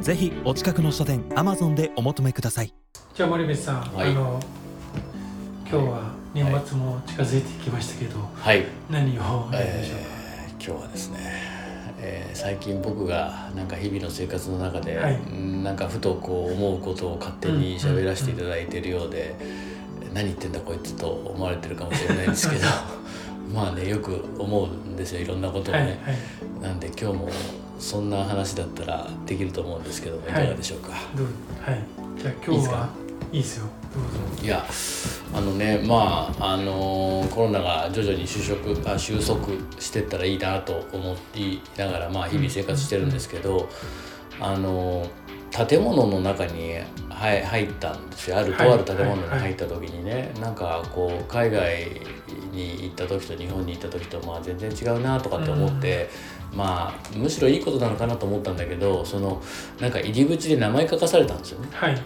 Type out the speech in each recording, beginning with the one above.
ぜひお近くの書店アマゾンでお求めください。じゃあ森部さん、はい。あの今日は年末も近づいてきましたけど、はい、何をやりましょうか、えー今日はですね、えー最近僕がなんか日々の生活の中で、はい。うんなんかふとこう思うことを勝手に喋らせていただいているようで、何言ってんだこいつと思われてるかもしれないんですけど まあねよく思うんですよいろんなことをね、はいはい。なんで今日もそんな話だったらできると思うんですけどもい。かがでしょうか、どう？はい。じゃあ今日はいいですよ。どうぞ。いやあのねまああのコロナが徐々に収束あ収束してったらいいなと思いながら、まあ、日々生活してるんですけど、あの建物の中に入入ったんですよ。あるとはいある建物に入った時にね、なんかこう海外に行った時と日本に行った時とまあ全然違うなとかって思って、まあむしろいいことなのかなと思ったんだけどそのなんか入り口で名前書かされたんですよね。はいはい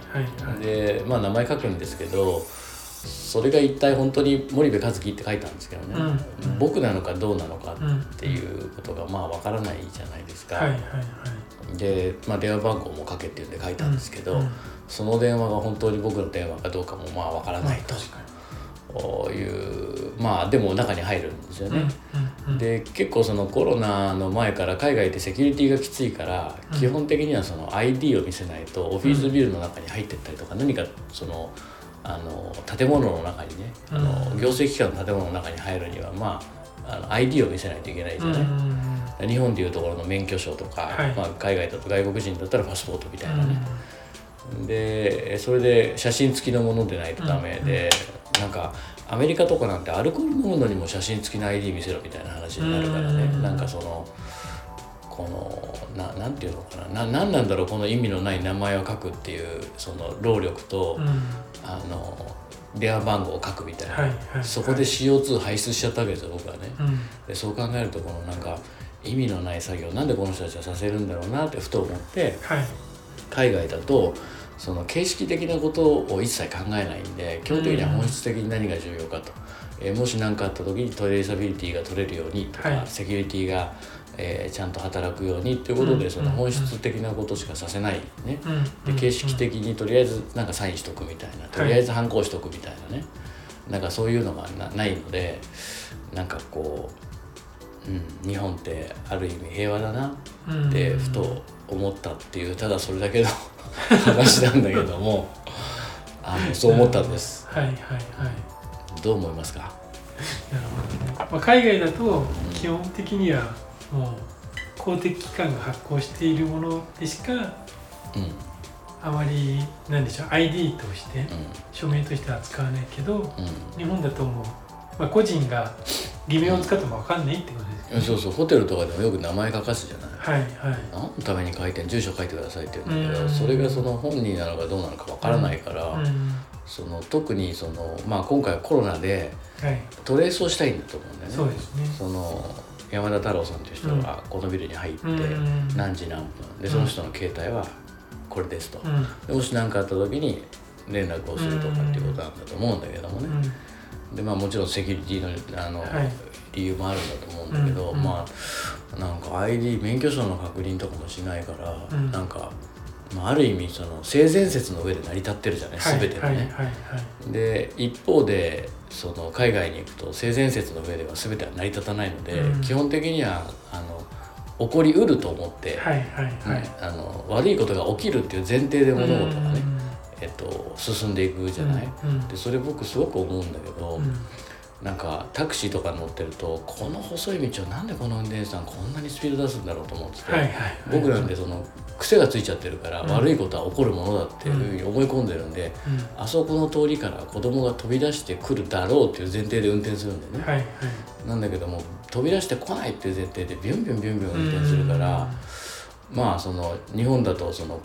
はい。でまあ名前書くんですけどそれが一体本当に森部和樹って書いたんですけどね、うんうん。僕なのかどうなのかうんっていうことがまあわからないじゃないですか、はいはいはいで、まあ、電話番号も書けっていうんで書いたんですけど、うん。その電話が本当に僕の電話かどうかもまあわからないと。確かいうまあでも中に入るんですよにね。で結構そのコロナの前から海外ってセキュリティがきついから、うん。基本的にはその ID を見せないとオフィスビルの中に入ってったりとか、何かそのあの建物の中にね、あのうん行政機関の建物の中に入るにはまああの ID を見せないといけないじゃうんない、うん日本でいうところの免許証とか、はい。まあ、海外だと外国人だったらパスポートみたいなうん。ね、でそれで写真付きのものでないとダメで、なんかアメリカとかなんてアルコール飲むのにも写真付きの ID 見せろみたいな話になるからね、うん。なんかそのこのななんていうのかな。ななんなんだろうこの意味のない名前を書くっていうその労力と、うん。あの電話番号を書くみたいな、はいはいそこで CO2 排出しちゃったわけですよ僕はね。うん。でそう考えるとこのなんか意味のない作業なんでこの人たちはさせるんだろうなってふと思ってはい。海外だとその形式的なことを一切考えないんで基本的には本質的に何が重要かと、えーもし何かあった時にトレーサビリティが取れるようにとか、はい。セキュリティが、えーちゃんと働くようにっていうことうんでその本質的なことしかさせないね、うんで形式的にとりあえずなんかサインしとくみたいなとりあえず反抗しとくみたいなね、なんかそういうのがなないのでなんかこう、うん、日本ってある意味平和だなうん。ってふと思ったっていうただそれだけの 話なんだけどもあのそう思ったんです。はいはいはい。どう思いますか？なるほどね、まあ、海外だと基本的にはもう公的機関が発行しているものでしかうん。あまりなんでしょう ID としてう署名としては使わないけどんうん。日本だともう、まあ、個人が偽名を使っても分かんないってことですよね。そうそうホテルとかでもよく名前書かすじゃない。はいはい。何のために書いてん住所書いてくださいって言うんだけどうん。それがその本人なのかどうなのかわからないから、うん。その特にその、まあ、今回コロナではい。トレースをしたいんだと思うんだよね。そうですね。その山田太郎さんという人がこのビルに入ってうん何時何分。でその人の携帯はこれですと、うん。でもし何かあった時に連絡をするとかっていうことなんだと思うんだけどもね、でまあもちろんセキュリティのあの、はい。理由もあるんだと思うんだけど、うんうん。まあなんか ID 免許証の確認とかもしないから、うん。なんか、まあ、ある意味その性善説の上で成り立ってるじゃない、はい全てがね。はいはいはい。で一方でその海外に行くと性善説の上では全ては成り立たないので、うん。基本的にはあの起こりうると思って、はいはいはい。ねあの悪いことが起きるっていう前提で物事がね、うんえっと、進んでいくじゃない、うんでそれ僕すごく思うんだけど、うん。なんかタクシーとか乗ってるとこの細い道をなんでこの運転手さんこんなにスピード出すんだろうと思ってて、はいはいはい。僕なんてその癖がついちゃってるから、うん。悪いことは起こるものだっていうふうに思い込んでるんで、うん。あそこの通りから子供が飛び出してくるだろうっていう前提で運転するんだよね、はいはい。なんだけども飛び出してこないっていう前提でビュンビュンビュンビュン運転するから、まあその日本だとそのうん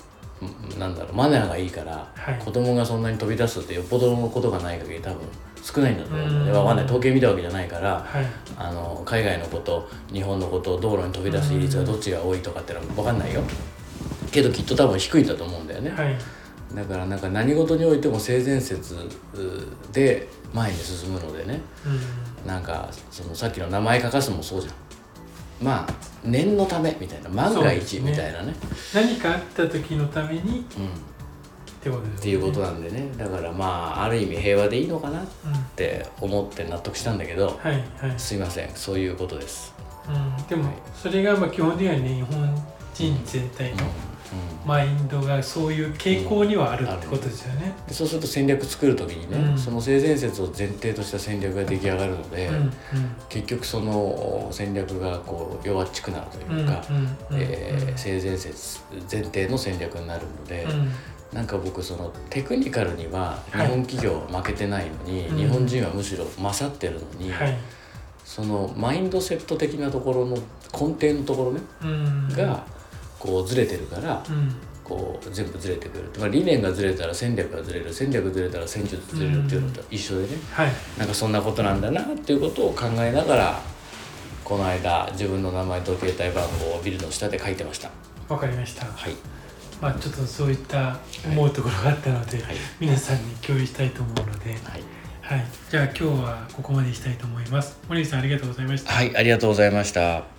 なんだろうマナーがいいから、はい。子供がそんなに飛び出すってよっぽどのことがない限り多分少ないんだと思うんだよね。うん。わかんない。統計見たわけじゃないからはい。あの海外のこと日本のこと道路に飛び出す比率がどっちが多いとかってのは分かんないよ。けどきっと多分低いんだと思うんだよね、はい。だからなんか何事においても性善説うで前に進むのでね。うん。なんかそのさっきの名前書かすもそうじゃん。まあ念のためみたいな万が一みたいなね。何かあった時のためにうん、っってことですね。ていうことなんでね。だからまあある意味平和でいいのかなっうんて思って納得したんだけどはいはい。すいません。そういうことです、うん、でもはい。それがまあ基本的にはね日本人全体のうんうんマインドがそういう傾向にはあるってことですよね。でそうすると戦略作る時にね、うん。その性善説を前提とした戦略が出来上がるので、結局その戦略がこう弱っちくなるとうんいうか、性善説前提の戦略になるので、うん。なんか僕そのテクニカルには日はい。本企業は負けてないのに、うん。日本人はむしろ勝ってるのに、はい。そのマインドセット的なところの根底のところね、うん。がこうずれてるから、うん。こう全部ずれてくる、まあ、理念がずれたら戦略がずれる。戦略ずれたら戦術ずれるっていうのと一緒でね、はい。なんかそんなことなんだなっていうことを考えながらこの間自分の名前と携帯番号をビルの下で書いてました。わかりました。はい。まあちょっとそういった思うところがあったので、はい。皆さんに共有したいと思うので、はい、はい。じゃあ今日はここまでにしたいと思います。森口さんありがとうございました。はい、ありがとうございました